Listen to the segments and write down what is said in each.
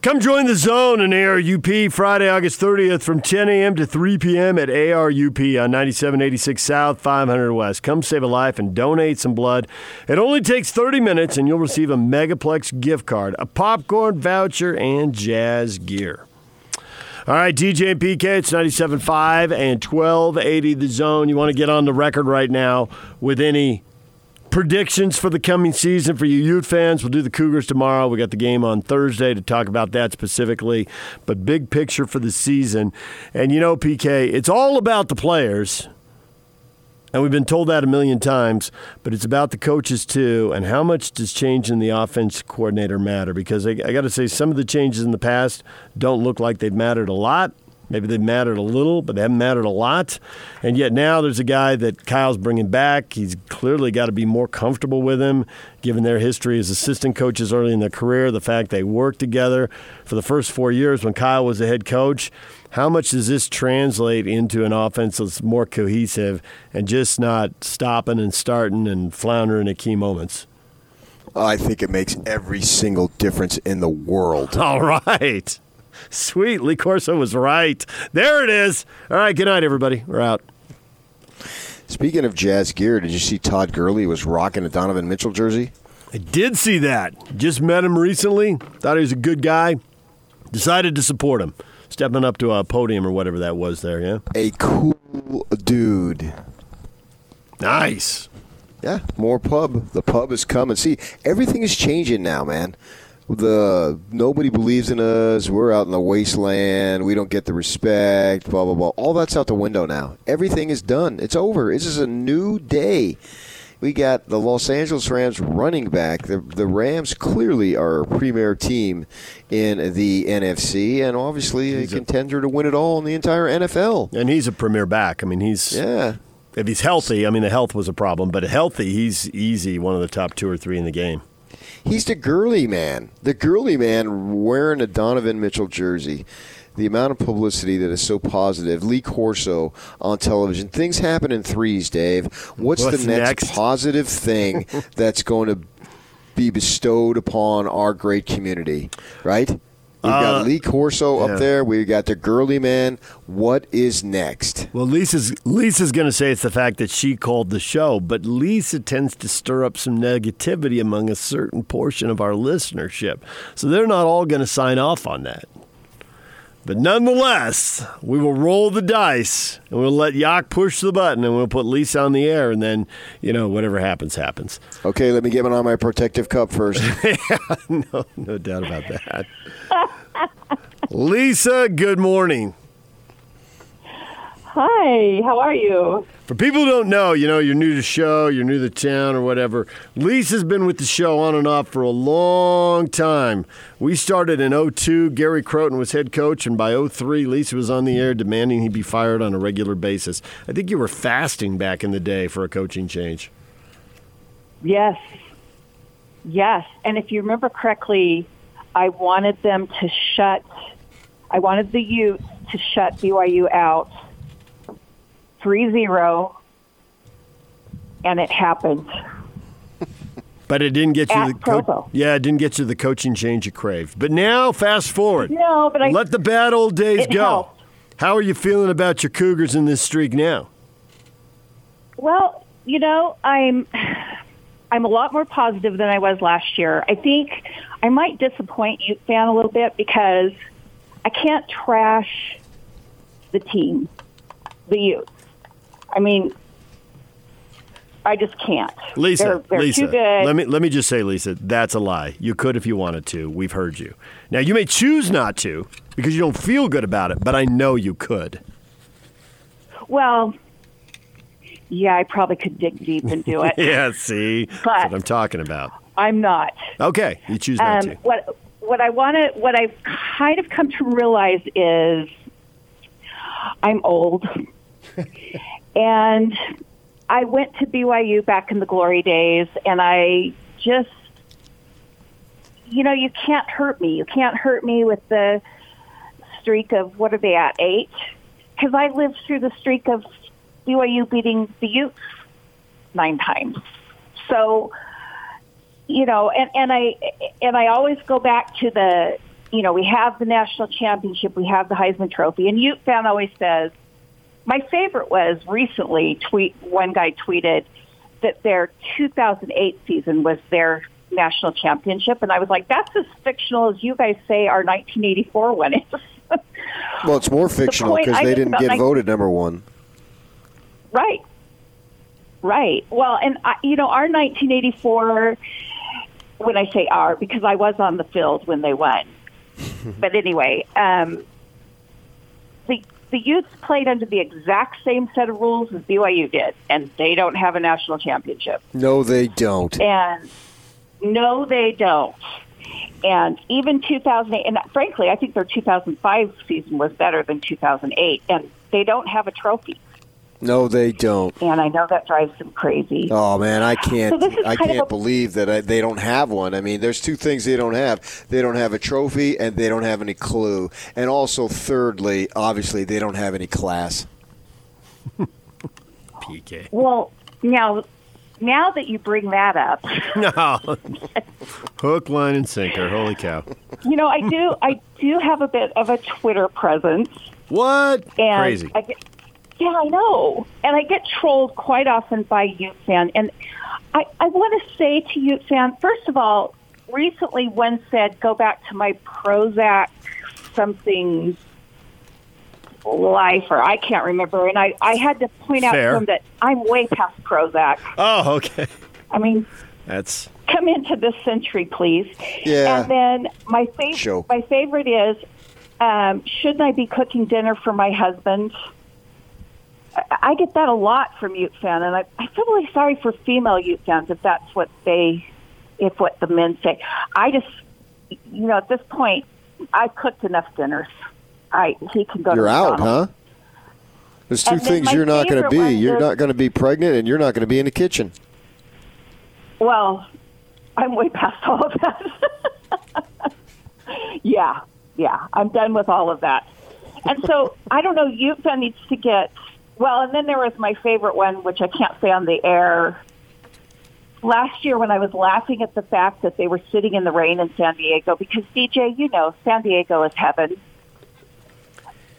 Come join the zone in ARUP Friday, August 30th from 10 a.m. to 3 p.m. at ARUP on 9786 South, 500 West. Come save a life and donate some blood. It only takes 30 minutes and you'll receive a Megaplex gift card, a popcorn voucher, and jazz gear. All right, DJ and PK, it's 97.5 and 1280 the zone. You want to get on the record right now with any predictions for the coming season for you Ute fans. We'll do the Cougars tomorrow. We got the game on Thursday to talk about that specifically. But big picture for the season. And you know, PK, it's all about the players. And we've been told that a million times, but it's about the coaches too. And how much does change in the offense coordinator matter? Because I, I got to say, some of the changes in the past don't look like they've mattered a lot. Maybe they've mattered a little, but they haven't mattered a lot. And yet now there's a guy that Kyle's bringing back. He's clearly got to be more comfortable with him, given their history as assistant coaches early in their career, the fact they worked together for the first four years when Kyle was the head coach. How much does this translate into an offense that's more cohesive and just not stopping and starting and floundering at key moments? I think it makes every single difference in the world. All right. Sweet. Lee Corso was right. There it is. All right. Good night, everybody. We're out. Speaking of jazz gear, did you see Todd Gurley was rocking a Donovan Mitchell jersey? I did see that. Just met him recently. Thought he was a good guy. Decided to support him. Stepping up to a podium or whatever that was there, yeah? A cool dude. Nice. Yeah, more pub. The pub is coming. See, everything is changing now, man the nobody believes in us. We're out in the wasteland. We don't get the respect. Blah blah blah. All that's out the window now. Everything is done. It's over. This is a new day. We got the Los Angeles Rams running back. The the Rams clearly are a premier team in the NFC, and obviously he's a contender to win it all in the entire NFL. And he's a premier back. I mean, he's yeah. If he's healthy, I mean, the health was a problem, but healthy, he's easy one of the top two or three in the game. He's the girly man. The girly man wearing a Donovan Mitchell jersey. The amount of publicity that is so positive. Lee Corso on television. Things happen in threes, Dave. What's, What's the next, next? positive thing that's going to be bestowed upon our great community? Right? We've got Uh, Lee Corso yeah. up there. We've got the girly man. What is next? Well, Lisa's Lisa's going to say it's the fact that she called the show, but Lisa tends to stir up some negativity among a certain portion of our listenership. So they're not all going to sign off on that. But nonetheless, we will roll the dice and we'll let Yak push the button and we'll put Lisa on the air and then, you know, whatever happens, happens. Okay, let me get it on my protective cup first. no, no doubt about that. Lisa, good morning. Hi, how are you? For people who don't know, you know, you're new to the show, you're new to the town or whatever. Lisa's been with the show on and off for a long time. We started in 02. Gary Crowton was head coach, and by 03, Lisa was on the air demanding he be fired on a regular basis. I think you were fasting back in the day for a coaching change. Yes. Yes. And if you remember correctly, I wanted them to shut, I wanted the Utes to shut BYU out 3 0, and it happened. But it didn't get you At the co- yeah, it didn't get you the coaching change you craved. But now, fast forward. No, but I. Let the bad old days go. helped. How are you feeling about your Cougars in this streak now? Well, you know, I'm I'm a lot more positive than I was last year. I think I might disappoint you fan a little bit because I can't trash the team, the Utes. I mean, I just can't. Lisa, they're, they're Lisa, too good. let me let me just say, Lisa, that's a lie. You could if you wanted to. We've heard you. Now you may choose not to because you don't feel good about it, but I know you could. well, yeah, I probably could dig deep and do it. Yeah, see, that's what I'm talking about. I'm not. Okay, you choose not um, to. what what I want to what I've kind of come to realize is I'm old, and I went to BYU back in the glory days, and I just you know you can't hurt me. You can't hurt me with the streak of what are they at eight? Because I lived through the streak of BYU beating the Utes nine times. So you know, and, and I and I always go back to the you know, we have the national championship, we have the Heisman Trophy, and Ute fan always says, my favorite was recently tweet one guy tweeted that their 2008 season was their national championship, and I was like, that's as fictional as you guys say our 1984 one is. well, it's more fictional because I they didn't get my- voted number one. Right. Right. Well, and I, you know, our 1984. When I say our, because I was on the field when they won. but anyway, um, the the Utes played under the exact same set of rules as BYU did, and they don't have a national championship. No, they don't. And no, they don't. And even 2008, and frankly, I think their 2005 season was better than 2008, and they don't have a trophy. No, they don't. And I know that drives them crazy. Oh man, I can't. So I can't a- believe that I, they don't have one. I mean, there's two things they don't have. They don't have a trophy, and they don't have any clue. And also, thirdly, obviously, they don't have any class. PK. Well, now, now that you bring that up, No. Hook, line, and sinker. Holy cow. you know, I do, I do have a bit of a Twitter presence, What? and Crazy. I get, yeah, I know, and I get trolled quite often by Ute fan, and I, I want to say to Ute fan, first of all, recently one said, go back to my Prozac something life, or I can't remember, and I, I had to point out Fair. to him that I'm way past Prozac. Oh, okay. I mean, That's come into this century, please. Yeah. And then my favorite, Joke. my favorite is, um, shouldn't I be cooking dinner for my husband? I, get that a lot from Ute fan, and I, I feel really sorry for female Ute fans if that's what they, if what the men say. I just, you know, at this point, I've cooked enough dinners. I he can go. You're to out, McDonald's. huh? There's two And things you're not going to be. You're is- not going to be pregnant, and you're not going to be in the kitchen. Well, I'm way past all of that. yeah, yeah, I'm done with all of that. And so I don't know. Utah needs to get well. And then there was my favorite one, which I can't say on the air. Last year, when I was laughing at the fact that they were sitting in the rain in San Diego, because DJ, you know, San Diego is heaven.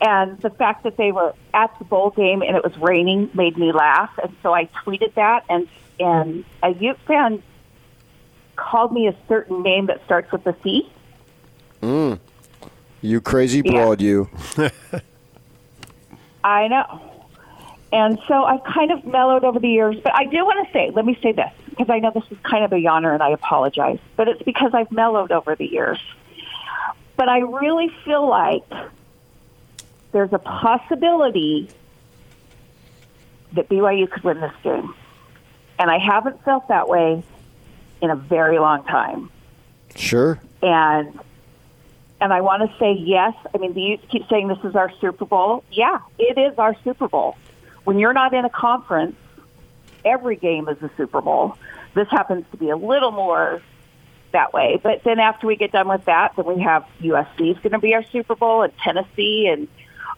And the fact that they were at the bowl game and it was raining made me laugh, and so I tweeted that. And and a Ute fan called me a certain name that starts with a C. Mm. You crazy Yeah. broad, you. I know. And so I've kind of mellowed over the years, but I do want to say, let me say this, because I know this is kind of a yawner and I apologize, but it's because I've mellowed over the years. But I really feel like there's a possibility that BYU could win this game. And I haven't felt that way in a very long time. Sure. and and I want to say yes. I mean, the Utes keep saying this is our Super Bowl. Yeah, it is our Super Bowl. When you're not in a conference, every game is a Super Bowl. This happens to be a little more that way. But then after we get done with that, then we have USC is going to be our Super Bowl, and Tennessee, and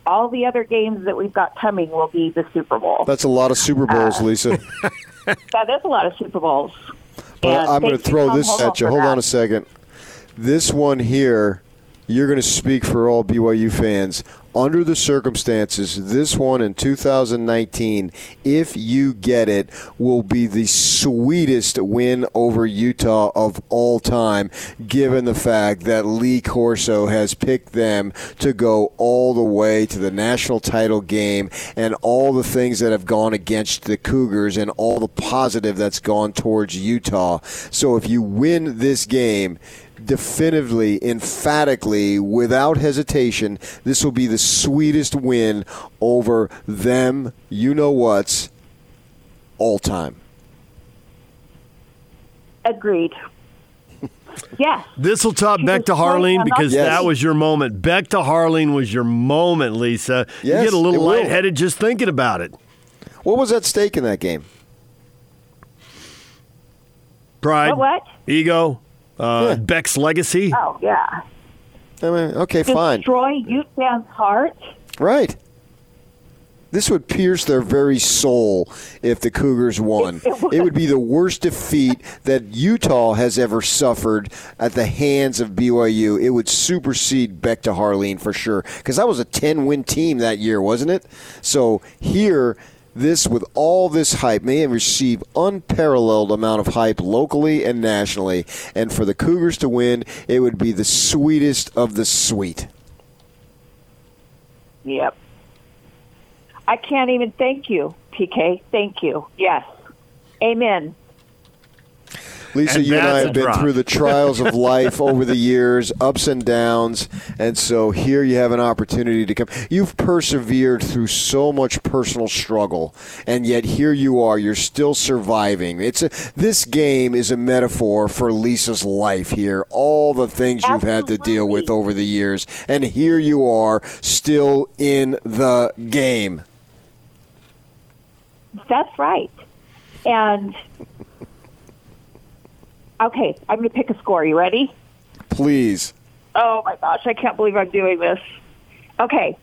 all the other games that we've got coming will be the Super Bowl. That's a lot of Super Bowls, Uh, Lisa. that is a lot of Super Bowls. But And I'm going to throw this at you. Hold that. on a second. This one here, you're going to speak for all BYU fans. Under the circumstances, this one in 2019, if you get it, will be the sweetest win over Utah of all time, given the fact that Lee Corso has picked them to go all the way to the national title game and all the things that have gone against the Cougars and all the positive that's gone towards Utah. So if you win this game, definitively, emphatically, without hesitation, this will be the sweetest win over them, you know what's, all time. Agreed. yes. This will top She Beck to right Harline because Yes. that was your moment. Beck to Harline was your moment, Lisa. Yes, you get a it little will. lightheaded just thinking about it. What was at stake in that game? Pride, What? what? ego, uh, Yeah. Beck's legacy. Oh, yeah. I mean, okay, fine. Destroy Ute fans' heart. Right. This would pierce their very soul if the Cougars won. It would. It would be the worst defeat that Utah has ever suffered at the hands of BYU. It would supersede Beck to Harline for sure because that was a 10 win team that year, wasn't it? So here, this with all this hype may receive unparalleled amount of hype locally and nationally and for the cougars to win it would be the sweetest of the sweet Yep. I can't even thank you, PK. Thank you. Yes. Amen. Lisa, And you and I have been drop. through the trials of life over the years, ups and downs, and so here you have an opportunity to come. You've persevered through so much personal struggle, and yet here you are. You're still surviving. It's a, this game is a metaphor for Lisa's life here. All the things you've had to deal with over the years, and here you are, still in the game. That's right. And okay, I'm going to pick a score. You ready? Please. Oh my gosh, I can't believe I'm doing this. Okay.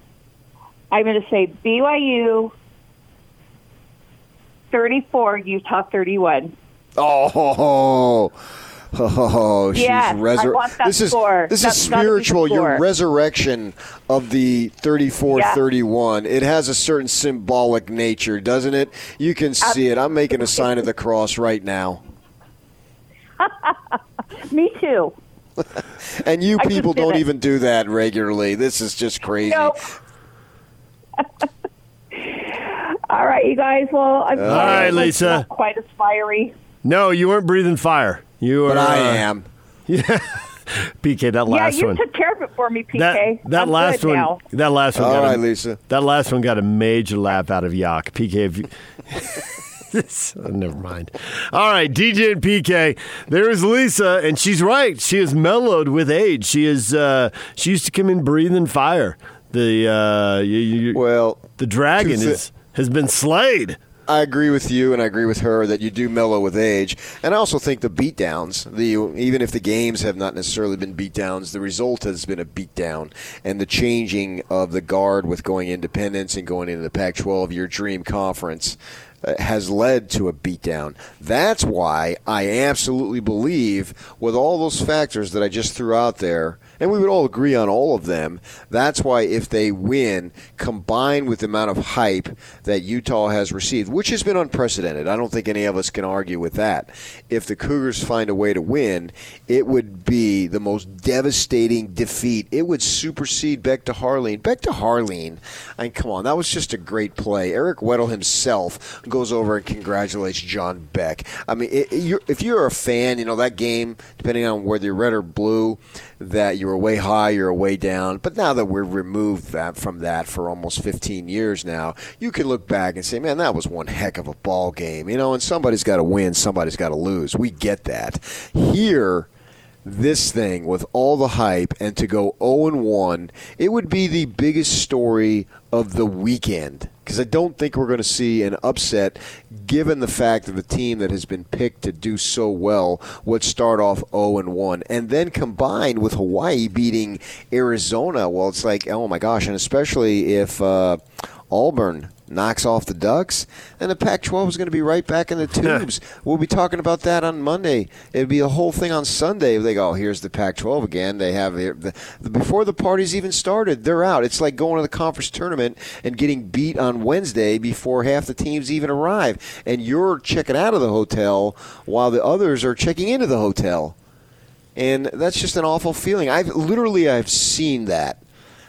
I'm going to say BYU 34, Utah 31. Oh, oh, she's Yes, resur- this is score. this That's is gotta be the spiritual. Your resurrection of the 34-31. It has a certain symbolic nature, doesn't it? You can see it. I'm making a sign of the cross right now. Me too. And you I people don't it. even do that regularly. This is just crazy. Nope. All right, you guys. Well, I'm sorry right, Lisa. Not quite as fiery. No, you weren't breathing fire. You were. But I uh, am. PK, that last one. Yeah, you one. took care of it for me, PK. that that I'm last good one. Now. That last one. All got right, a, Lisa. That last one got a major laugh out of Yak. PK, if you. This- oh, never mind. All right, DJ and PK. There is Lisa, and she's right. She is mellowed with age. She is. Uh, she used to come in breathing fire. The uh, you, you, Well, the dragon is has been slayed. I agree with you, and I agree with her that you do mellow with age. And I also think the beatdowns, the even if the games have not necessarily been beatdowns, the result has been a beatdown. And the changing of the guard with going independence and going into the Pac-12, your dream conference, has led to a beatdown. That's why I absolutely believe, with all those factors that I just threw out there, and we would all agree on all of them. That's why if they win, combined with the amount of hype that Utah has received, which has been unprecedented, I don't think any of us can argue with that. If the Cougars find a way to win, it would be the most devastating defeat. It would supersede Beck to Harline. Beck to Harline, I mean, come on, that was just a great play. Eric Weddle himself goes over and congratulates John Beck. I mean, it, it- you're, if you're a fan, you know that game, depending on whether you're red or blue, that you're way high, you're way down. But now that we're removed that from that for almost 15 years now, you can look back and say, man, that was one heck of a ball game, you know. And somebody's got to win, somebody's got to lose. We get that. Here this thing with all the hype and to go 0 and 1, it would be the biggest story of the weekend. Because I don't think we're going to see an upset given the fact that the team that has been picked to do so well would start off 0 and 1. And then combined with Hawaii beating Arizona, well, it's like, oh my gosh. And especially if uh, Auburn knocks off the Ducks, and the Pac-12 is going to be right back in the tubes. we'll be talking about that on Monday. It'll be a whole thing on Sunday. They go, oh, here's the Pac-12 again. They have the, the before the party's even started, they're out. It's like going to the conference tournament and getting beat on Wednesday before half the teams even arrive, and you're checking out of the hotel while the others are checking into the hotel. And that's just an awful feeling. I've literally I've seen that.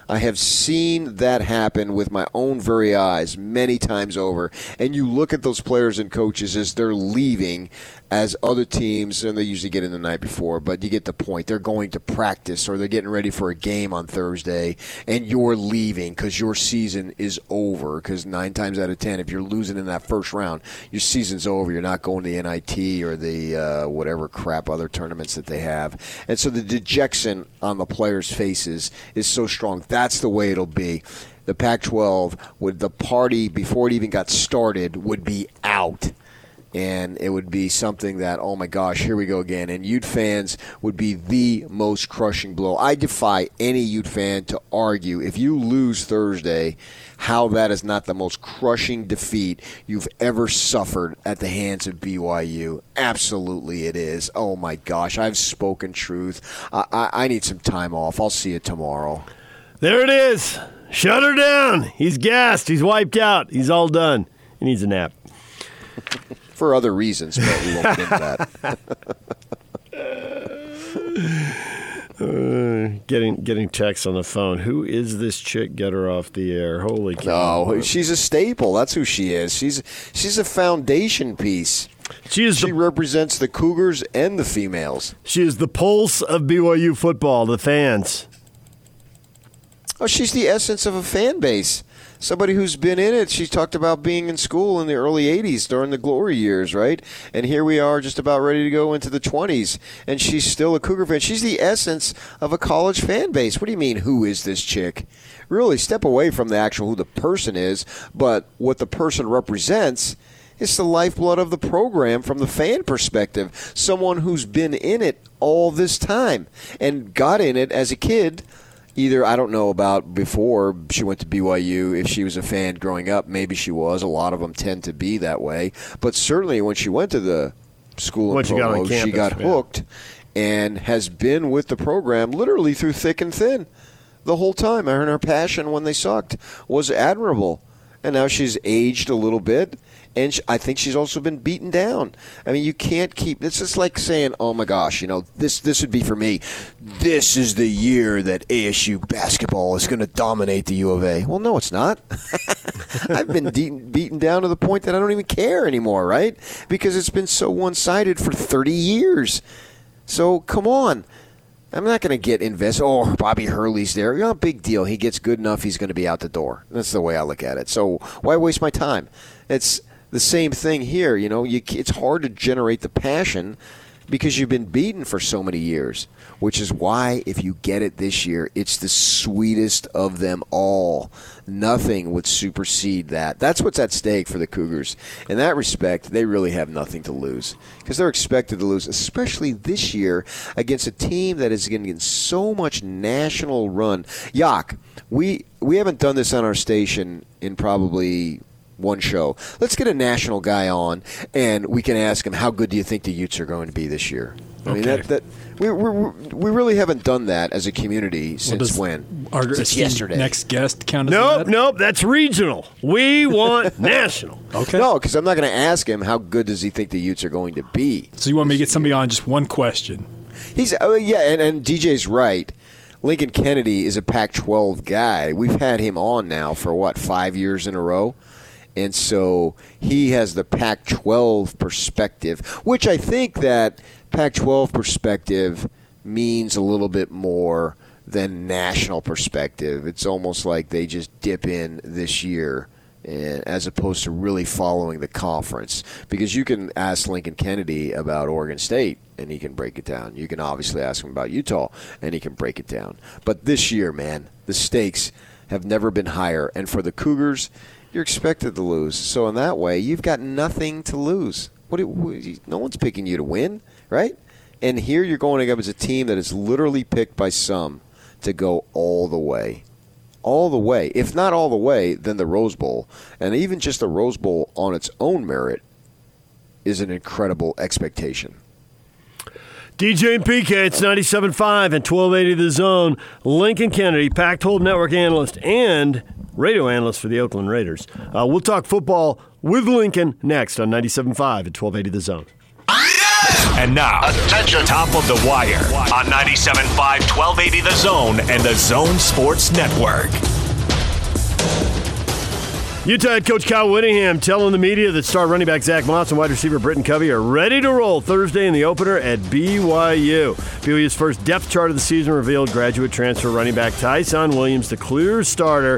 I have seen that happen with my own very eyes many times over. And you look at those players and coaches as they're leaving, as other teams, and they usually get in the night before, but you get the point. They're going to practice or they're getting ready for a game on Thursday, and you're leaving because your season is over. Because nine times out of ten, if you're losing in that first round, your season's over. You're not going to the NIT or the uh, whatever crap other tournaments that they have. And so the dejection on the players' faces is so strong. That's the way it'll be. The Pac 12, would the party before it even got started, would be out and it would be something that oh my gosh here we go again and ute fans would be the most crushing blow i defy any ute fan to argue if you lose thursday how that is not the most crushing defeat you've ever suffered at the hands of byu absolutely it is oh my gosh i've spoken truth i, I, I need some time off i'll see you tomorrow There it is. Shut her down. He's gassed. He's wiped out. He's all done. He needs a nap. for other reasons but we won't get into that Uh, getting getting texts on the phone. Who is this chick? Get her off the air. Holy cow. No, she's a staple. That's who she is. She's she's a foundation piece. She is She the represents the Cougars and the females. she is the pulse of BYU football. The fans. Oh, she's the essence of a fan base. Somebody who's been in it. She talked about being in school in the early 80s during the glory years, right? And here we are just about ready to go into the 20s. And she's still a Cougar fan. She's the essence of a college fan base. What do you mean, who is this chick? Really, step away from the actual who the person is, but what the person represents. It's the lifeblood of the program from the fan perspective. Someone who's been in it all this time and got in it as a kid either I don't know about before she went to BYU if she was a fan growing up. Maybe she was. A lot of them tend to be that way. But certainly when she went to the school in you got Provo, she campus, got yeah. hooked and has been with the program literally through thick and thin the whole time. And her passion when they sucked was admirable. And now she's aged a little bit. And sh I think she's also been beaten down. I mean, you can't keep. It's just like saying, "Oh my gosh, you know, this this would be for me. This is the year that ASU basketball is going to dominate the U of A." Well, no, it's not. I've been beaten, beaten down to the point that I don't even care anymore, right? Because it's been so one sided for 30 years. So come on. I'm not going to get invested. Oh, Bobby Hurley's there. You know, big deal. He gets good enough. He's going to be out the door. That's the way I look at it. So why waste my time? It's the same thing here. You know, you, it's hard to generate the passion because you've been beaten for so many years. Which is why, if you get it this year, it's the sweetest of them all. Nothing would supersede that. That's what's at stake for the Cougars. In that respect, they really have nothing to lose because they're expected to lose, especially this year against a team that is getting so much national run. Yak, we we haven't done this on our station in probably one show. Let's get a national guy on, and we can ask him how good do you think the Utes are going to be this year. I mean Okay. that that we we we really haven't done that as a community since does when? Our Since esteemed yesterday. Next guest count as Nope, that? nope. That's regional. We want national. Okay. No, because I'm not going to ask him how good does he think the Utes are going to be. So you want me to get somebody on just one question? He's oh yeah, and, and DJ's right. Lincoln Kennedy is a Pac-12 guy. We've had him on now for what five years in a row, and so he has the Pac-12 perspective, which I think that Pac-12 perspective means a little bit more than national perspective. It's almost like they just dip in this year as opposed to really following the conference. Because you can ask Lincoln Kennedy about Oregon State, and he can break it down. You can obviously ask him about Utah, and he can break it down. But this year, man, the stakes have never been higher. And for the Cougars, you're expected to lose. So in that way, you've got nothing to lose. What? No one's picking you to win, right? And here you're going up as a team that is literally picked by some to go all the way all the way. If not all the way, then the Rose Bowl. And even just the Rose Bowl on its own merit is an incredible expectation. DJ and PK, it's 97.5 and 1280 The Zone. Lincoln Kennedy, Pac 12 Network analyst and radio analyst for the Oakland Raiders. Uh, we'll talk football with Lincoln next on 97.5 at 1280 The Zone. And now, Attention. top of the wire on 97.5, 1280 The Zone and The Zone Sports Network. Utah head coach Kyle Whittingham telling the media that star running back Zach Moss and wide receiver Britton Covey are ready to roll Thursday in the opener at BYU. BYU's first depth chart of the season revealed graduate transfer running back Tyson Williams, the clear starter,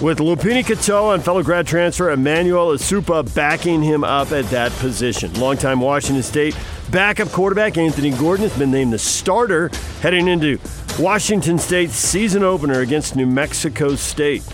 with Lopini Katoa and fellow grad transfer Emmanuel Esukpa backing him up at that position. Longtime Washington State backup quarterback Anthony Gordon has been named the starter heading into Washington State's season opener against New Mexico State.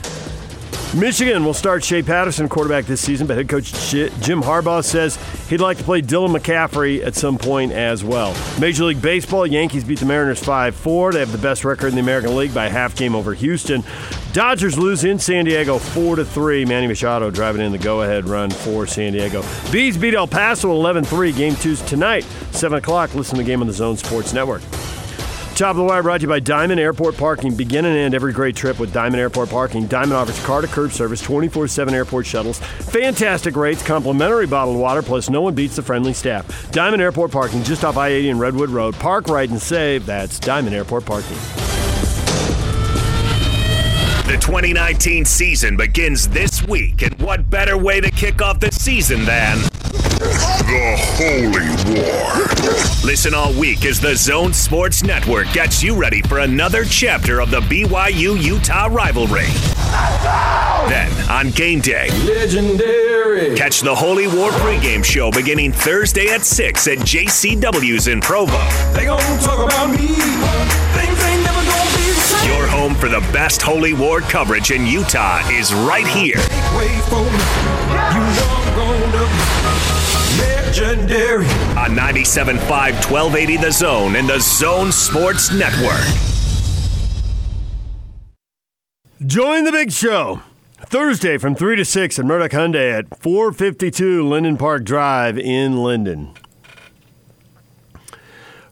Michigan will start Shea Patterson quarterback this season, but head coach Jim Harbaugh says he'd like to play Dylan McCaffrey at some point as well. Major League Baseball, Yankees beat the Mariners 5-4. They have the best record in the American League by a half game over Houston. Dodgers lose in San Diego 4-3. Manny Machado driving in the go-ahead run for San Diego. Bees beat El Paso 11-3. Game two's tonight, 7 o'clock. Listen to the game on the Zone Sports Network. Top of the wire brought to you by Diamond Airport Parking. Begin and end every great trip with Diamond Airport Parking. Diamond offers car to curb service, 24 7 airport shuttles, fantastic rates, complimentary bottled water, plus no one beats the friendly staff. Diamond Airport Parking, just off I 80 and Redwood Road. Park, ride, and save. That's Diamond Airport Parking. The 2019 season begins this week, and what better way to kick off the season than the Holy War? Listen all week as the Zone Sports Network gets you ready for another chapter of the BYU Utah rivalry. Then, on game day, legendary. Catch the Holy War pregame show beginning Thursday at 6 at JCW's in Provo. They gon' talk about me. Things ain't never gonna be the same. Your home for the best Holy War coverage in Utah is right here. Legendary. On 97.5 1280 The Zone and the Zone Sports Network. Join the big show. Thursday from 3 to 6 at Murdock Hyundai at 452 Lindon Park Drive in Lindon.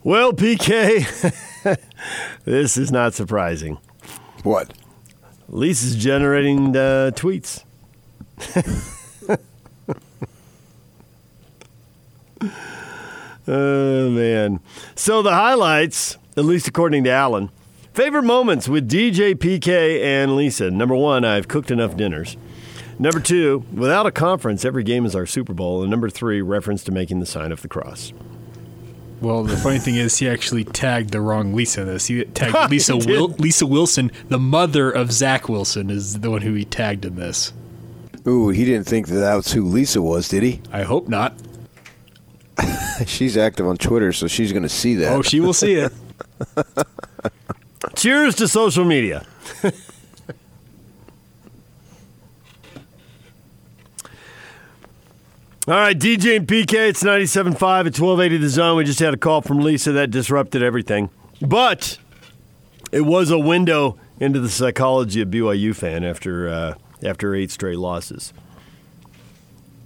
Well, PK, this is not surprising. What? Lisa's generating uh, tweets. oh, man. So the highlights, at least according to Alan, favorite moments with DJ, PK, and Lisa. Number one, I've cooked enough dinners. Number two, without a conference, every game is our Super Bowl. And number three, reference to making the sign of the cross. Well, the funny thing is, he actually tagged the wrong Lisa. This he tagged Lisa He. Wil- Lisa Wilson, the mother of Zach Wilson, is the one who he tagged in this. Ooh, he didn't think that that's who Lisa was, did he? I hope not. She's active on Twitter, so she's going to see that. Oh, she will see it. Cheers to social media. All right, DJ and PK, it's 97.5 at 1280 The Zone. We just had a call from Lisa that disrupted everything. But it was a window into the psychology of BYU fan after, uh, after eight straight losses.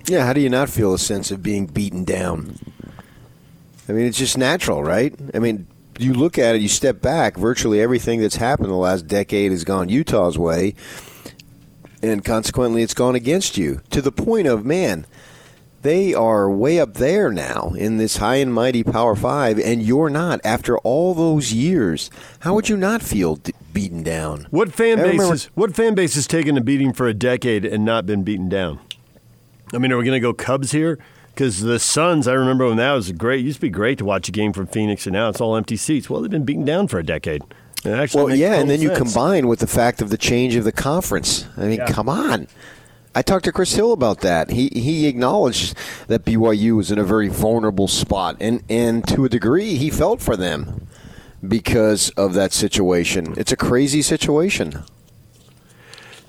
Yeah, how do you not feel a sense of being beaten down? I mean, it's just natural, right? I mean, you look at it, you step back, virtually everything that's happened the last decade has gone Utah's way, and consequently, it's gone against you to the point of, man, they are way up there now in this high and mighty Power Five, and you're not. After all those years, how would you not feel d- beaten down? What fan base remember- is, what fan base has taken a beating for a decade and not been beaten down? I mean, are we going to go Cubs here? Because the Suns, I remember when that was great. It used to be great to watch a game from Phoenix, and now it's all empty seats. Well, they've been beaten down for a decade. Well, yeah, and then you combine with the fact of the change of the conference. I mean, Yeah. come on. I talked to Chris Hill about that. He he acknowledged that BYU was in a very vulnerable spot, and and to a degree, he felt for them because of that situation. It's a crazy situation.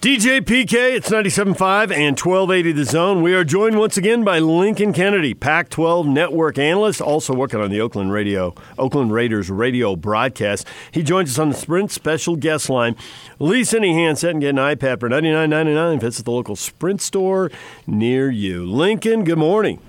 DJ PK, it's 97.5 and 1280 The Zone. We are joined once again by Lincoln Kennedy, Pac 12 network analyst, also working on the Oakland radio, Oakland Raiders radio broadcast. He joins us on the Sprint special guest line. Lease any handset and get an iPad for $99.99 if it's at the local Sprint store near you. Lincoln, good morning.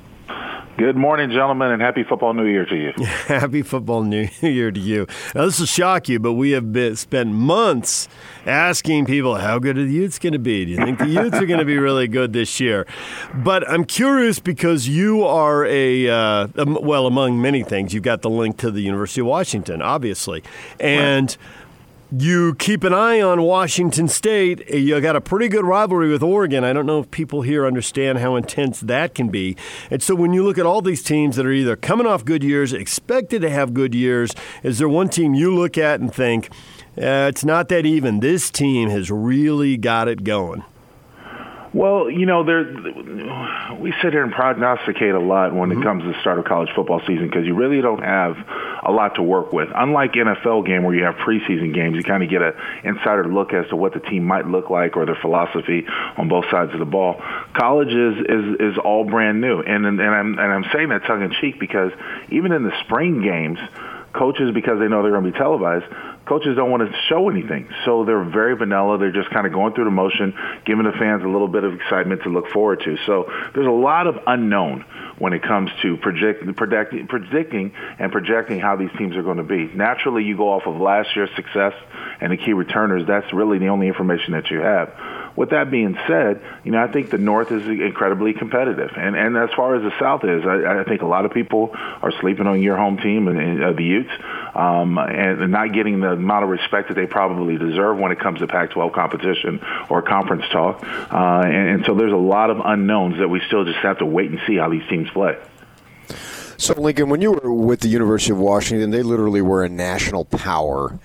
Good morning, gentlemen, and happy football new year to you. Happy football new year to you. Now, this will shock you, but we have been, spent months asking people how good are the Utes going to be? Do you think the Utes are going to be really good this year? But I'm curious because you are a, uh, um, well, among many things, you've got the link to the University of Washington, obviously. And you keep an eye on Washington State. You got a pretty good rivalry with Oregon. I don't know if people here understand how intense that can be. And so when you look at all these teams that are either coming off good years, expected to have good years, is there one team you look at and think, uh, it's not that even? This team has really got it going. Well, you know, there we sit here and prognosticate a lot when Mm-hmm. it comes to the start of college football season because you really don't have a lot to work with. Unlike NFL game where you have preseason games, you kind of get an insider look as to what the team might look like or their philosophy on both sides of the ball. College is is, is all brand new, and and, and I'm and I'm saying that tongue in cheek because even in the spring games, coaches because they know they're going to be televised coaches don't want to show anything. So they're very vanilla. They're just kind of going through the motion, giving the fans a little bit of excitement to look forward to. So there's a lot of unknown when it comes to project, predict, predicting and projecting how these teams are going to be. Naturally, you go off of last year's success and the key returners. That's really the only information that you have. With that being said, you know I think the North is incredibly competitive, and and as far as the South is, I, I think a lot of people are sleeping on your home team and, and uh, the Utes, um, and not getting the amount of respect that they probably deserve when it comes to Pac-12 competition or conference talk, uh, and, and so there's a lot of unknowns that we still just have to wait and see how these teams play. So, Lincoln, when you were with the University of Washington, they literally were a national power,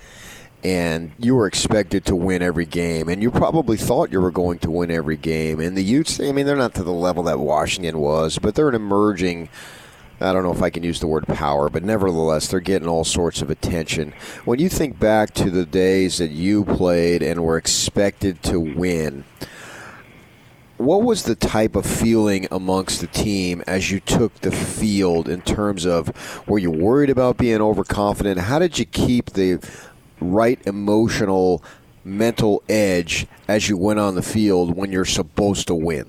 and you were expected to win every game, and you probably thought you were going to win every game. And the Utes, I mean, they're not to the level that Washington was, but they're an emerging. I don't know if I can use the word power, but nevertheless, they're getting all sorts of attention. When you think back to the days that you played and were expected to win, what was the type of feeling amongst the team as you took the field in terms of were you worried about being overconfident? How did you keep the right emotional, mental edge as you went on the field when you're supposed to win?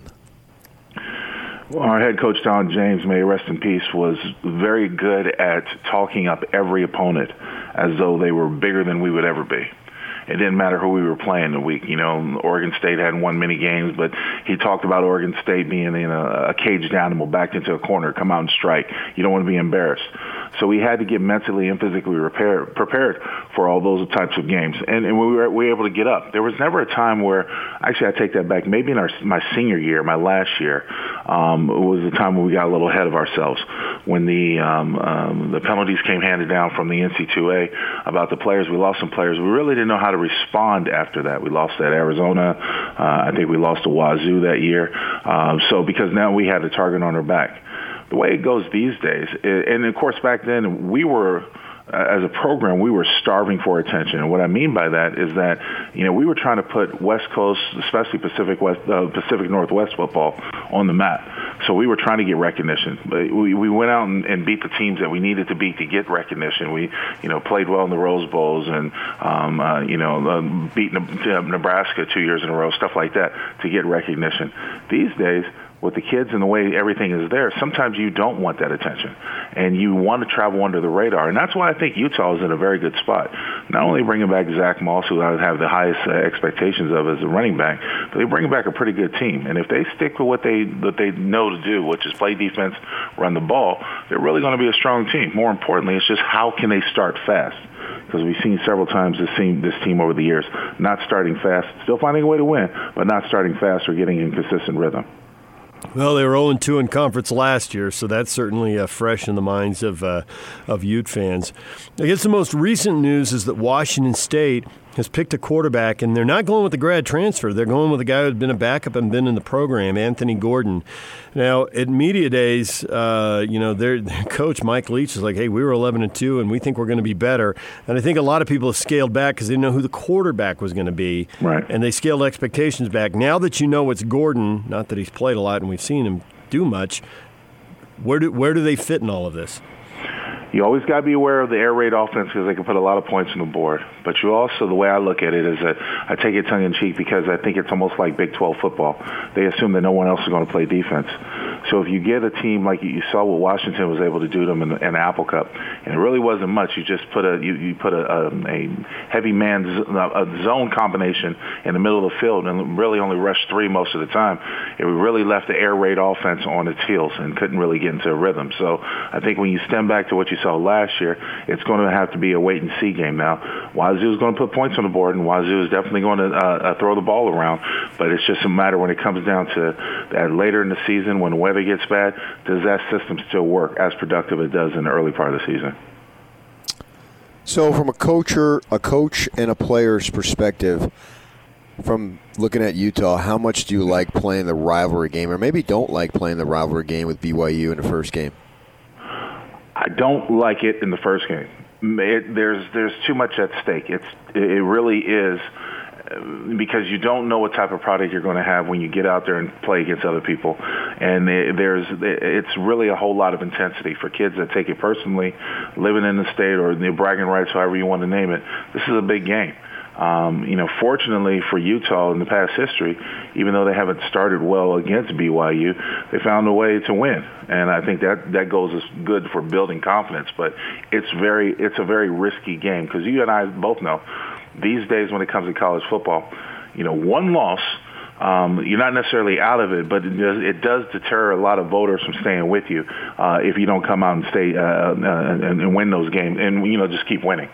Well, our head coach Don James, may rest in peace, was very good at talking up every opponent as though they were bigger than we would ever be. It didn't matter who we were playing the week. You know, Oregon State hadn't won many games, but he talked about Oregon State being in a, a caged animal backed into a corner, come out and strike. You don't want to be embarrassed. So we had to get mentally and physically prepared, prepared for all those types of games. And, and we, were, we were able to get up. There was never a time where, actually, I take that back. Maybe in our my senior year, my last year, um, was the time when we got a little ahead of ourselves when the um, um, the penalties came handed down from the NC2A about the players. We lost some players. We really didn't know how to respond after that. We lost at Arizona. Uh, I think we lost to Wazoo that year. Um, so because now we had a target on our back. The way it goes these days, and of course back then we were as a program, we were starving for attention. And what I mean by that is that, you know, we were trying to put West Coast, especially Pacific West, uh, Pacific Northwest football on the map. So we were trying to get recognition. We, we went out and, and beat the teams that we needed to beat to get recognition. We, you know, played well in the Rose Bowls and, um, uh, you know, uh, beat Nebraska two years in a row, stuff like that to get recognition. These days, with the kids and the way everything is there, sometimes you don't want that attention, and you want to travel under the radar, and that's why I think Utah is in a very good spot. Not only bringing back Zach Moss, who I have the highest uh, expectations of as a running back, but they bring back a pretty good team, and if they stick with what they what they know to do, which is play defense, run the ball, they're really going to be a strong team. More importantly, it's just how can they start fast because we've seen several times this team, this team over the years not starting fast, still finding a way to win, but not starting fast or getting in consistent rhythm. Well, they were 0 2 in conference last year, so that's certainly uh, fresh in the minds of uh, of Ute fans. I guess the most recent news is that Washington State has picked a quarterback, and they're not going with the grad transfer. They're going with a guy who's been a backup and been in the program, Anthony Gordon. Now, at media days, uh, you know, their, their coach Mike Leach is like, "Hey, we were 11 and two, and we think we're going to be better." And I think a lot of people have scaled back because they didn't know who the quarterback was going to be, right? And they scaled expectations back. Now that you know it's Gordon, not that he's played a lot and we've seen him do much, where do where do they fit in all of this? You always got to be aware of the air raid offense because they can put a lot of points on the board. But you also, the way I look at it is that I take it tongue in cheek because I think it's almost like Big 12 football. They assume that no one else is going to play defense. So if you get a team like you saw what Washington was able to do to them in in Apple Cup, and it really wasn't much. You just put a you, you put a, a, a heavy man uh, a zone combination in the middle of the field and really only rushed three most of the time. It really left the air raid offense on its heels and couldn't really get into a rhythm. So I think when you stem back to what you saw last year, it's going to have to be a wait and see game now. Wazoo is going to put points on the board, and Wazoo is definitely going to uh, uh, throw the ball around. But it's just a matter when it comes down to that later in the season when the weather gets bad, does that system still work as productive as it does in the early part of the season? So, from a coacher, a coach, and a player's perspective, from looking at Utah, how much do you like playing the rivalry game, or maybe don't like playing the rivalry game with BYU in the first game? I don't like it in the first game. It, there's there's too much at stake. It's it really is uh, because you don't know what type of product you're going to have when you get out there and play against other people, and there's it's really a whole lot of intensity for kids that take it personally, living in the state or the bragging rights, however you want to name it. This is a big game. Um, you know, fortunately for Utah in the past history, even though they haven't started well against BYU, they found a way to win, and I think that that goes as good for building confidence. But it's very it's a very risky game because you and I both know these days when it comes to college football, you know, one loss. Um, you're not necessarily out of it, but it does, it does deter a lot of voters from staying with you uh, if you don't come out and stay uh, uh, and, and win those games, and you know just keep winning.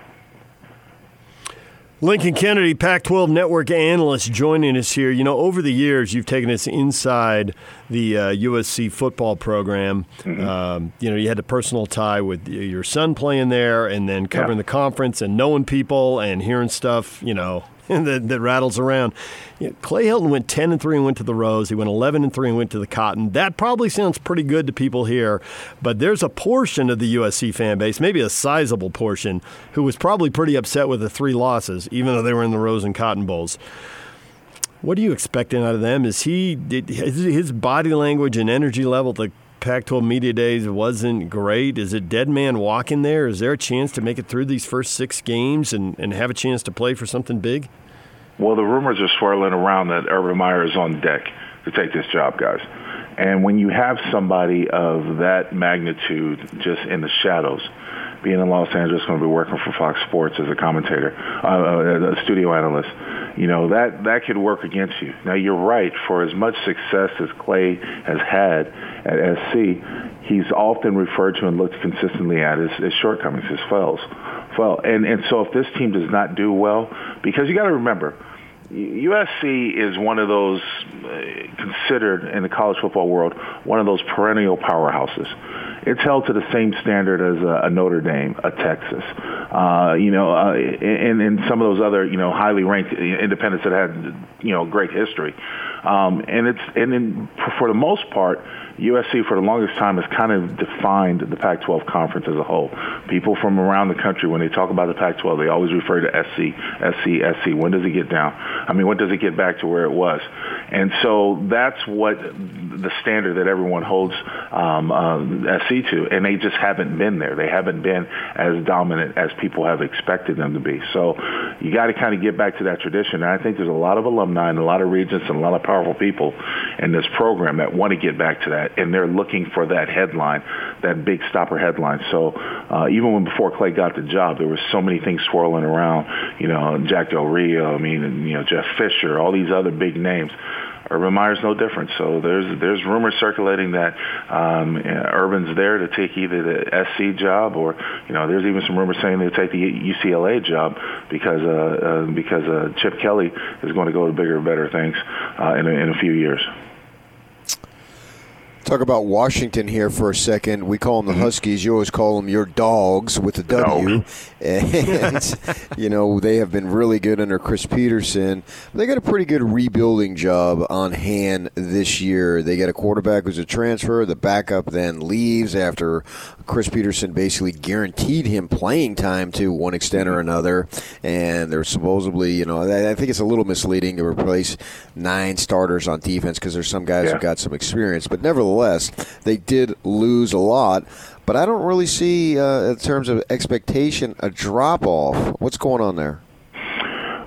Lincoln Kennedy, Pac 12 network analyst, joining us here. You know, over the years, you've taken us inside the uh, USC football program. Mm-hmm. Um, you know, you had a personal tie with your son playing there and then covering yeah. the conference and knowing people and hearing stuff, you know, that, that rattles around. You know, Clay Helton went 10 and 3 and went to the Rose. He went 11 and 3 and went to the Cotton. That probably sounds pretty good to people here, but there's a portion of the USC fan base, maybe a sizable portion, who was probably pretty upset with the three losses, even though they were in the Rose and Cotton Bowls. What are you expecting out of them? Is he did his body language and energy level the Pac-12 media days wasn't great. Is it dead man walking there? Is there a chance to make it through these first six games and, and have a chance to play for something big? Well, the rumors are swirling around that Urban Meyer is on deck to take this job, guys. And when you have somebody of that magnitude just in the shadows, being in Los Angeles, going to be working for Fox Sports as a commentator, uh, a studio analyst, you know that that could work against you. Now you're right. For as much success as Clay has had at SC, he's often referred to and looked consistently at his, his shortcomings, his fails. Well, and and so if this team does not do well, because you got to remember USC is one of those uh, considered in the college football world one of those perennial powerhouses. It's held to the same standard as a, a Notre Dame, a Texas, uh, you know, uh, and, and some of those other you know highly ranked independents that had you know great history. Um, and it's and then for the most part, USC for the longest time has kind of defined the Pac-12 conference as a whole. People from around the country, when they talk about the Pac-12, they always refer to SC, SC, SC. When does it get down? I mean, when does it get back to where it was? And so that's what the standard that everyone holds um, uh, SC to, and they just haven't been there. They haven't been as dominant as people have expected them to be. So you got to kind of get back to that tradition. And I think there's a lot of alumni and a lot of regents and a lot of powerful people in this program that want to get back to that and they're looking for that headline, that big stopper headline. So uh, even when before Clay got the job, there were so many things swirling around. You know, Jack Del Rio, I mean, you know, Jeff Fisher, all these other big names. Urban Meyer's no different. So there's there's rumors circulating that um, Urban's there to take either the SC job or you know there's even some rumors saying they'll take the UCLA job because uh, uh, because uh, Chip Kelly is going to go to bigger better things uh, in a, in a few years. Talk about Washington here for a second. We call them the mm-hmm. Huskies. You always call them your dogs with the W. And, you know, they have been really good under Chris Petersen. They got a pretty good rebuilding job on hand this year. They got a quarterback who's a transfer. The backup then leaves after Chris Petersen basically guaranteed him playing time to one extent or another. And they're supposedly, you know, I think it's a little misleading to replace nine starters on defense because there's some guys yeah. who got some experience. But nevertheless, they did lose a lot but I don't really see, uh, in terms of expectation, a drop off. What's going on there?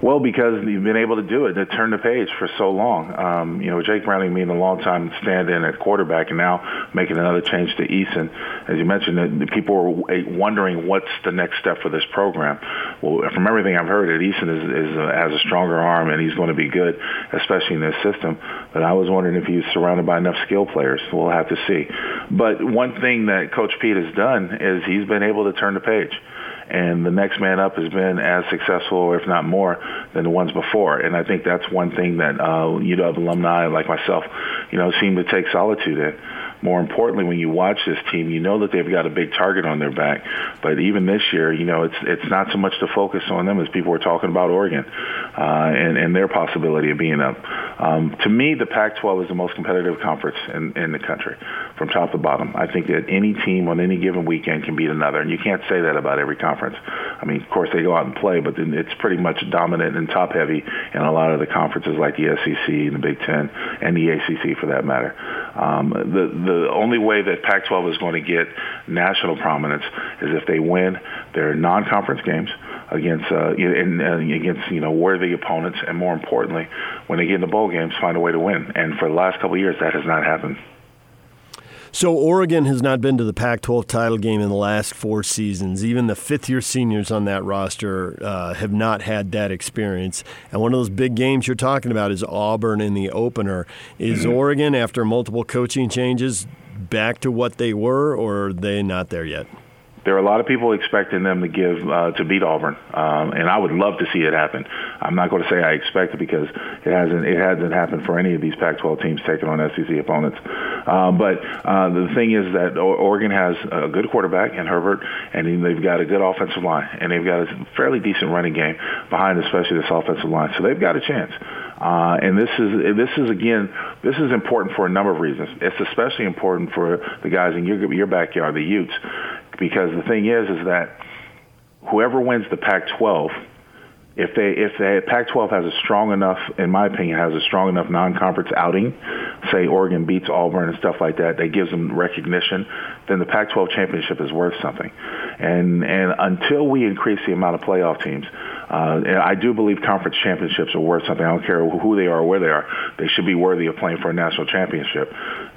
Well, because you've been able to do it, to turn the page for so long. Um, you know, Jake Browning being a long time stand-in at quarterback, and now making another change to Eason. As you mentioned, that people were wondering what's the next step for this program. Well, from everything I've heard, that Eason is, is a, has a stronger arm, and he's going to be good, especially in this system. But I was wondering if he's surrounded by enough skill players. We'll have to see. But one thing that Coach Pete has done is he's been able to turn the page and the next man up has been as successful, if not more, than the ones before. And I think that's one thing that uh, UW alumni like myself, you know, seem to take solitude in. More importantly, when you watch this team, you know that they've got a big target on their back. But even this year, you know, it's it's not so much to focus on them as people were talking about Oregon uh, and and their possibility of being up. Um, to me, the Pac-12 is the most competitive conference in, in the country, from top to bottom. I think that any team on any given weekend can beat another, and you can't say that about every conference. I mean, of course, they go out and play, but then it's pretty much dominant and top-heavy in a lot of the conferences like the SEC and the Big Ten and the ACC, for that matter. Um, the the only way that Pac-12 is going to get national prominence is if they win their non-conference games against uh, in, uh, against you know worthy opponents, and more importantly, when they get in the bowl games, find a way to win. And for the last couple of years, that has not happened. So Oregon has not been to the Pac-12 title game in the last four seasons. Even the fifth-year seniors on that roster uh, have not had that experience. And one of those big games you're talking about is Auburn in the opener. Is mm-hmm. Oregon, after multiple coaching changes, back to what they were, or are they not there yet? There are a lot of people expecting them to give uh, to beat Auburn, um, and I would love to see it happen. I'm not going to say I expect it because it hasn't it hasn't happened for any of these Pac-12 teams taking on SEC opponents. Um, but uh, the thing is that Oregon has a good quarterback in Herbert, and they've got a good offensive line, and they've got a fairly decent running game behind, especially this offensive line. So they've got a chance. Uh, and this is this is again this is important for a number of reasons. It's especially important for the guys in your your backyard, the Utes, because the thing is is that whoever wins the Pac-12 if they if the Pac-12 has a strong enough, in my opinion, has a strong enough non-conference outing, say Oregon beats Auburn and stuff like that, that gives them recognition, then the Pac-12 championship is worth something. And and until we increase the amount of playoff teams, uh, I do believe conference championships are worth something. I don't care who they are or where they are; they should be worthy of playing for a national championship.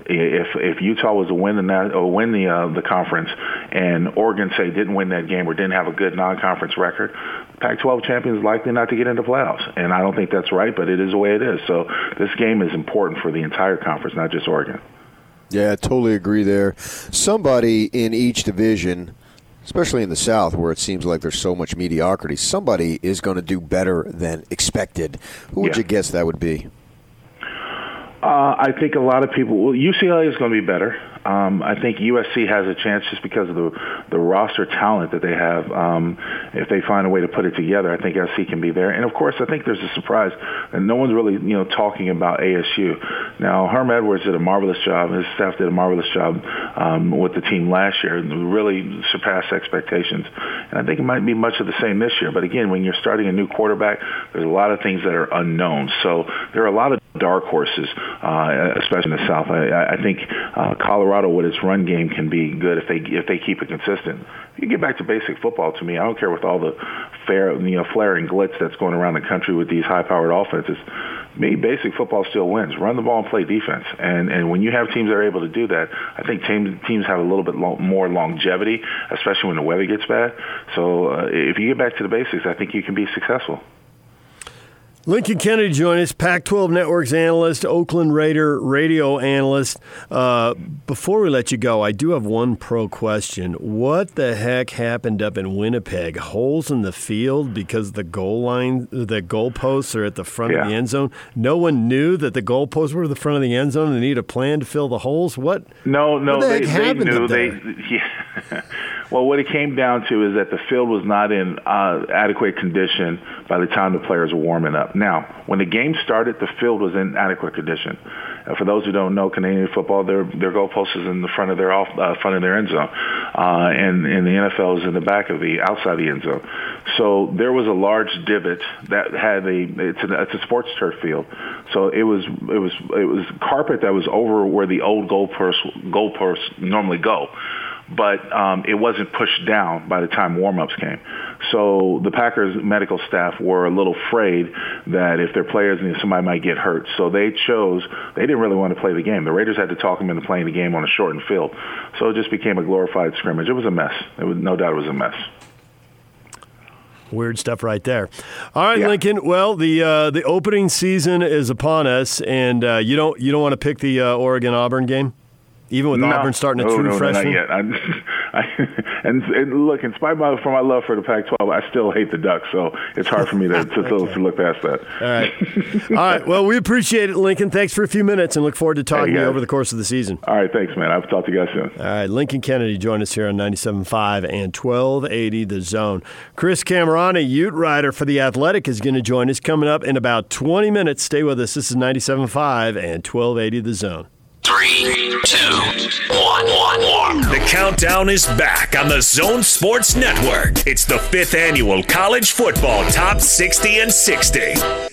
If if Utah was to win the or win the uh, the conference, and Oregon say didn't win that game or didn't have a good non-conference record, Pac-12 champion is likely not to get into playoffs, and I don't think that's right, but it is the way it is. So this game is important for the entire conference, not just Oregon. Yeah, I totally agree there. Somebody in each division, especially in the South, where it seems like there's so much mediocrity, somebody is going to do better than expected. Who would yeah. you guess that would be? Uh, I think a lot of people. Well, UCLA is going to be better. Um, I think USC has a chance just because of the the roster talent that they have. Um, if they find a way to put it together, I think SC can be there. And of course, I think there's a surprise, and no one's really you know talking about ASU. Now, Herm Edwards did a marvelous job. His staff did a marvelous job um, with the team last year, and really surpassed expectations. And I think it might be much of the same this year. But again, when you're starting a new quarterback, there's a lot of things that are unknown. So there are a lot of dark horses, uh, especially in the South. I, I think uh, Colorado with its run game can be good if they if they keep it consistent. If you get back to basic football, to me, I don't care with all the fair, you know, flair and glitz that's going around the country with these high-powered offenses. Me, basic football still wins. Run the ball and play defense. And and when you have teams that are able to do that, I think teams teams have a little bit lo- more longevity, especially when the weather gets bad. So uh, if you get back to the basics, I think you can be successful. Lincoln Kennedy join us, Pac 12 Networks analyst, Oakland Raider radio analyst. Uh, before we let you go, I do have one pro question. What the heck happened up in Winnipeg? Holes in the field because the goal line, the goalposts are at the front yeah. of the end zone? No one knew that the goalposts were at the front of the end zone and they need a plan to fill the holes? What? No, no, what the they, heck they knew. They, yeah. Well, what it came down to is that the field was not in uh, adequate condition by the time the players were warming up. Now, when the game started, the field was in adequate condition. Uh, for those who don't know Canadian football, their their goalpost is in the front of their off uh, front of their end zone, uh, and and the NFL is in the back of the outside the end zone. So there was a large divot that had a it's a, it's a sports turf field. So it was it was it was carpet that was over where the old goalposts goalposts normally go but um, it wasn't pushed down by the time warm-ups came. So the Packers medical staff were a little afraid that if their players and somebody might get hurt, so they chose they didn't really want to play the game. The Raiders had to talk them into playing the game on a shortened field, so it just became a glorified scrimmage. It was a mess. It was no doubt it was a mess. Weird stuff right there. All right, yeah. Lincoln. Well, the uh, the opening season is upon us, and uh, you don't you don't want to pick the uh, Oregon Auburn game. Even with no, Auburn starting a no, true no, freshman? not yet. I, I, and, and look, in spite of my, for my love for the Pac-12, I still hate the Ducks. So it's hard for me to to, okay. to look past that. All right, all right. Well, we appreciate it, Lincoln. Thanks for a few minutes, and look forward to talking hey, to you over the course of the season. All right, thanks, man. I'll talk to you guys soon. All right, Lincoln Kennedy joined us here on 97.5 and 1280 The Zone. Chris Kamrani, Ute Rider for the Athletic, is going to join us coming up in about 20 minutes. Stay with us. This is 97.5 and 1280 The Zone. Three, two, one, one, one. The countdown is back on the Zone Sports Network. It's the fifth annual College Football Top 60 and 60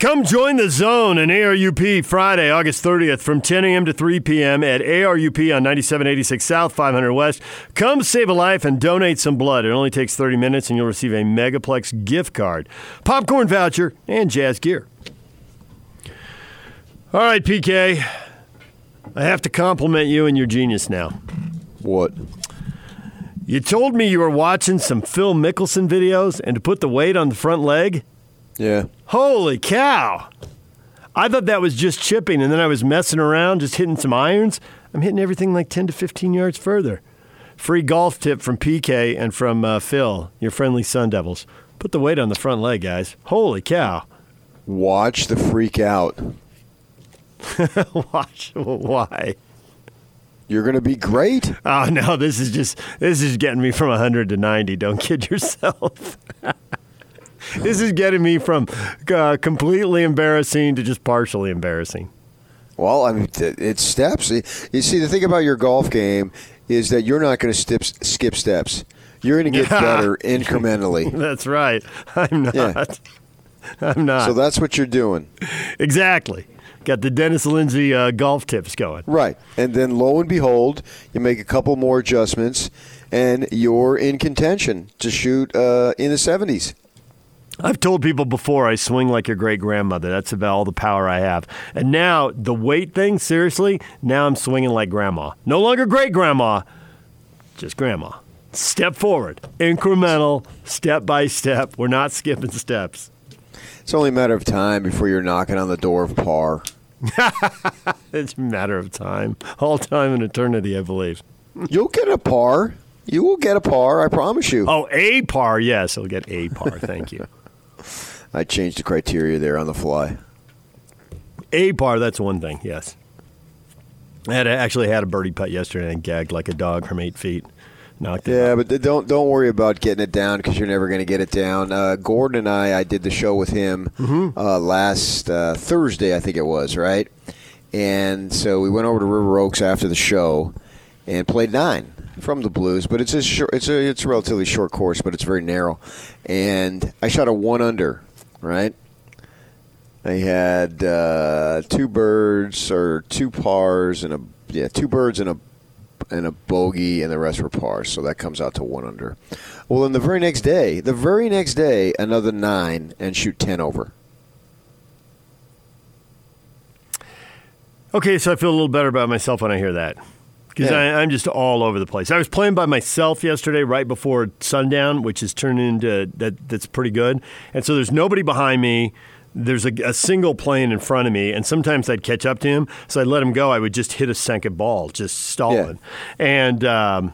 Come join the zone in ARUP Friday, August 30th from 10 a.m. to 3 p.m. at ARUP on 9786 South, 500 West. Come save a life and donate some blood. It only takes 30 minutes and you'll receive a Megaplex gift card, popcorn voucher, and jazz gear. All right, PK. I have to compliment you and your genius now. What? You told me you were watching some Phil Mickelson videos and to put the weight on the front leg. Yeah. Holy cow. I thought that was just chipping, and then I was messing around, just hitting some irons. I'm hitting everything like 10 to 15 yards further. Free golf tip from PK and from uh, Phil, your friendly Sun Devils. Put the weight on the front leg, guys. Holy cow. Watch the freak out. Watch. Why? You're going to be great. Oh, no. This is just, this is getting me from 100 to 90. Don't kid yourself. this is getting me from uh, completely embarrassing to just partially embarrassing. Well, I mean, it's steps. You see, the thing about your golf game is that you're not going to skip, steps. You're going to get better incrementally. That's right. I'm not. Yeah. I'm not. So that's what you're doing. Exactly. Got the Dennis Lindsay uh, golf tips going. Right. And then lo and behold, you make a couple more adjustments and you're in contention to shoot uh, in the 70s. I've told people before I swing like your great grandmother. That's about all the power I have. And now the weight thing, seriously, now I'm swinging like grandma. No longer great grandma, just grandma. Step forward, incremental, step by step. We're not skipping steps. It's only a matter of time before you're knocking on the door of par. it's a matter of time. All time and eternity, I believe. You'll get a par. You will get a par, I promise you. Oh, a par, yes. I'll get a par. Thank you. I changed the criteria there on the fly. A par, that's one thing. Yes. I had actually had a birdie putt yesterday and gagged like a dog from eight feet. Knocked it yeah, out. but don't don't worry about getting it down because you're never going to get it down. Uh, Gordon and I, I did the show with him mm-hmm. uh, last uh, Thursday, I think it was, right? And so we went over to River Oaks after the show and played nine from the Blues, but it's a short, it's a it's a relatively short course, but it's very narrow. And I shot a one under right? I had uh, two birds or two pars and a yeah two birds and a and a bogey, and the rest were pars. So that comes out to one under. Well, then the very next day, the very next day, another nine and shoot ten over. Okay, so I feel a little better about myself when I hear that because yeah. I'm just all over the place. I was playing by myself yesterday, right before sundown, which is turning into that. That's pretty good. And so there's nobody behind me. There's a, a, single plane in front of me, and sometimes I'd catch up to him, so I'd let him go. I would just hit a second ball, just stalling, yeah. and um,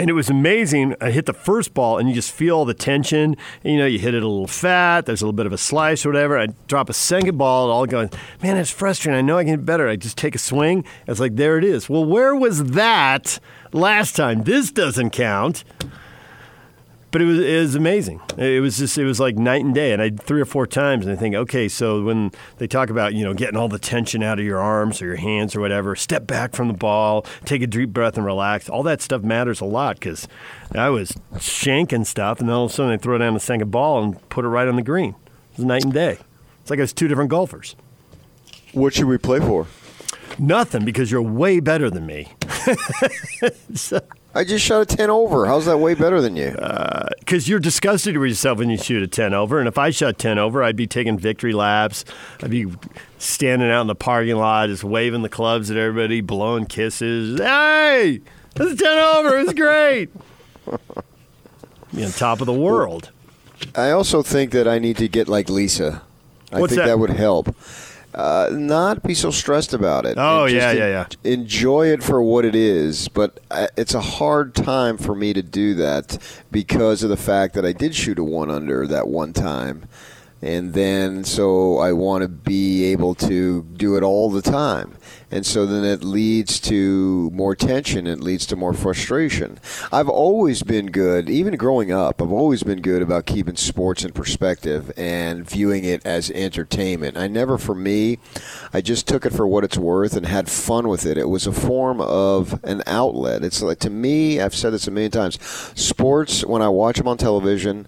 and it was amazing. I hit the first ball, and you just feel all the tension. You know, you hit it a little fat. There's a little bit of a slice or whatever. I drop a second ball, and all going, man, it's frustrating. I know I can get better. I just take a swing. It's like there it is. Well, where was that last time? This doesn't count but it was it was amazing. It was just it was like night and day. And I three or four times, and I think, okay, so when they talk about you know getting all the tension out of your arms or your hands or whatever, step back from the ball, take a deep breath, and relax. All that stuff matters a lot because I was shanking stuff, and then all of a sudden I throw down the second ball and put it right on the green. It was night and day. It's like I was two different golfers. What should we play for? Nothing because you're way better than me. so, I just shot a 10 over. How's that way better than you? Uh, because you're disgusted with yourself when you shoot a 10 over. And if I shot 10 over, I'd be taking victory laps. I'd be standing out in the parking lot, just waving the clubs at everybody, blowing kisses. Hey, that's a 10 over. It's great. Be on top of the world. I also think that I need to get like Lisa. I What's think that? that? would help. Uh, not be so stressed about it. Oh, yeah, en- yeah, yeah. Enjoy it for what it is, but I, it's a hard time for me to do that because of the fact that I did shoot a one under that one time, and then so I want to be able to do it all the time, and so then it leads to more tension. It leads to more frustration. I've always been good, even growing up. I've always been good about keeping sports in perspective and viewing it as entertainment. I never, for me, I just took it for what it's worth and had fun with it. It was a form of an outlet. It's like to me, I've said this a million times. Sports, when I watch them on television,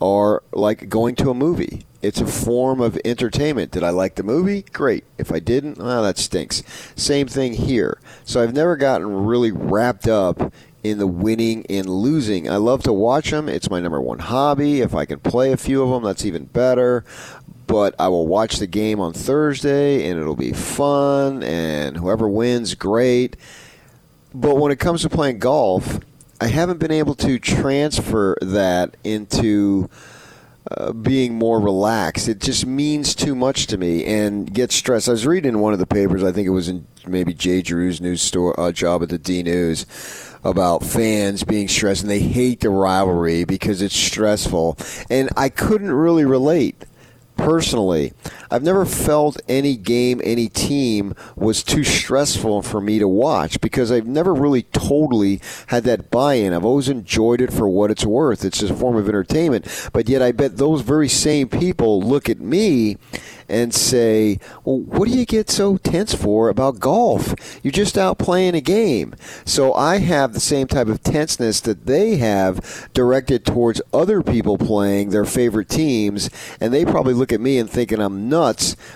are like going to a movie. It's a form of entertainment. Did I like the movie? Great. If I didn't, well, that stinks. Same thing here. So I've never gotten really wrapped up in the winning and losing. I love to watch them. It's my number one hobby. If I can play a few of them, that's even better. But I will watch the game on Thursday and it'll be fun, and whoever wins, great. But when it comes to playing golf, I haven't been able to transfer that into uh, being more relaxed. It just means too much to me and get stressed. I was reading in one of the papers, I think it was in maybe Jay Drew's news store uh, job at the D News, about fans being stressed and they hate the rivalry because it's stressful. And I couldn't really relate personally, I've never felt any game, any team was too stressful for me to watch because I've never really totally had that buy in. I've always enjoyed it for what it's worth. It's just a form of entertainment. But yet, I bet those very same people look at me and say, Well, what do you get so tense for about golf? You're just out playing a game. So I have the same type of tenseness that they have directed towards other people playing their favorite teams, and they probably look at me and thinking I'm nuts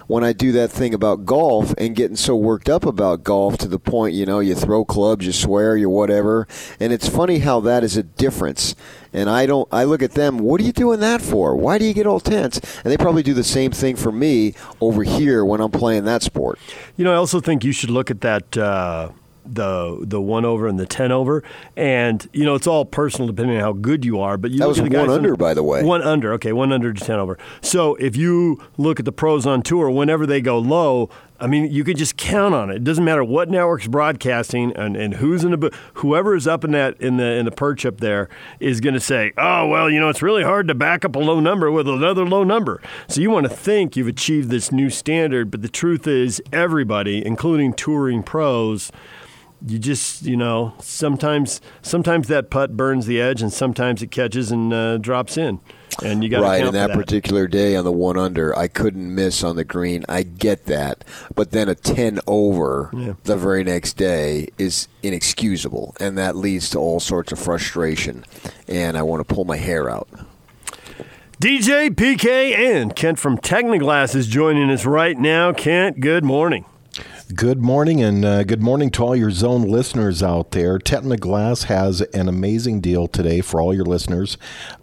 when I do that thing about golf and getting so worked up about golf to the point, you know, you throw clubs, you swear, you whatever. And it's funny how that is a difference. And I don't. I look at them. What are you doing that for? Why do you get all tense? And they probably do the same thing for me over here when I'm playing that sport. You know, I also think you should look at that uh, the the one over and the ten over, and you know it's all personal depending on how good you are. But you That look was at the guys one in- under, by the way. One under, okay, one under to ten over. So if you look at the pros on tour, whenever they go low. I mean, you can just count on it. It doesn't matter what network's broadcasting and, and who's in the bo- whoever is up in that in the in the perch up there is going to say, "Oh, well, you know, it's really hard to back up a low number with another low number." So you want to think you've achieved this new standard, but the truth is, everybody, including touring pros, you just you know sometimes sometimes that putt burns the edge and sometimes it catches and uh, drops in and you got right, to and that, particular day on the one under, I couldn't miss on the green. I get that, but then a ten over Yeah. the very next day is inexcusable, and that leads to all sorts of frustration. And I want to pull my hair out. DJ PK and Kent from Technoglass is joining us right now Kent good morning Good morning, and uh, good morning to all your zone listeners out there. Technoglass has an amazing deal today for all your listeners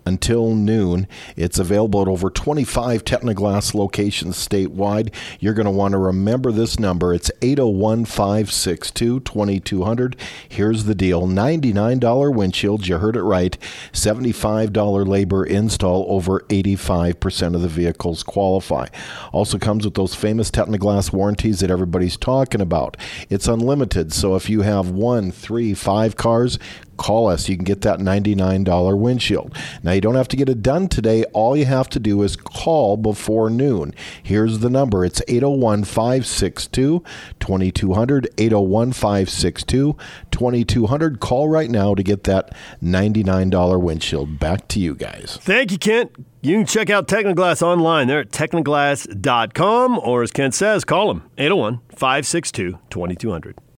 until noon. It's available at over 25 Technoglass locations statewide. You're going to want to remember this number. It's 801 562 2200. Here's the deal $99 windshields. You heard it right. $75 labor install. Over 85% of the vehicles qualify. Also comes with those famous Technoglass warranties that everybody's talking about. It's unlimited. So if you have one, three, five cars, call us. You can get that $99 windshield. Now, you don't have to get it done today. All you have to do is call before noon. Here's the number it's 801 562 2200. 801 562 2200. Call right now to get that $99 windshield. Back to you guys. Thank you, Kent. You can check out Technoglass online. They're at technoglass.com, or as Kent says, call them 801 562 2200.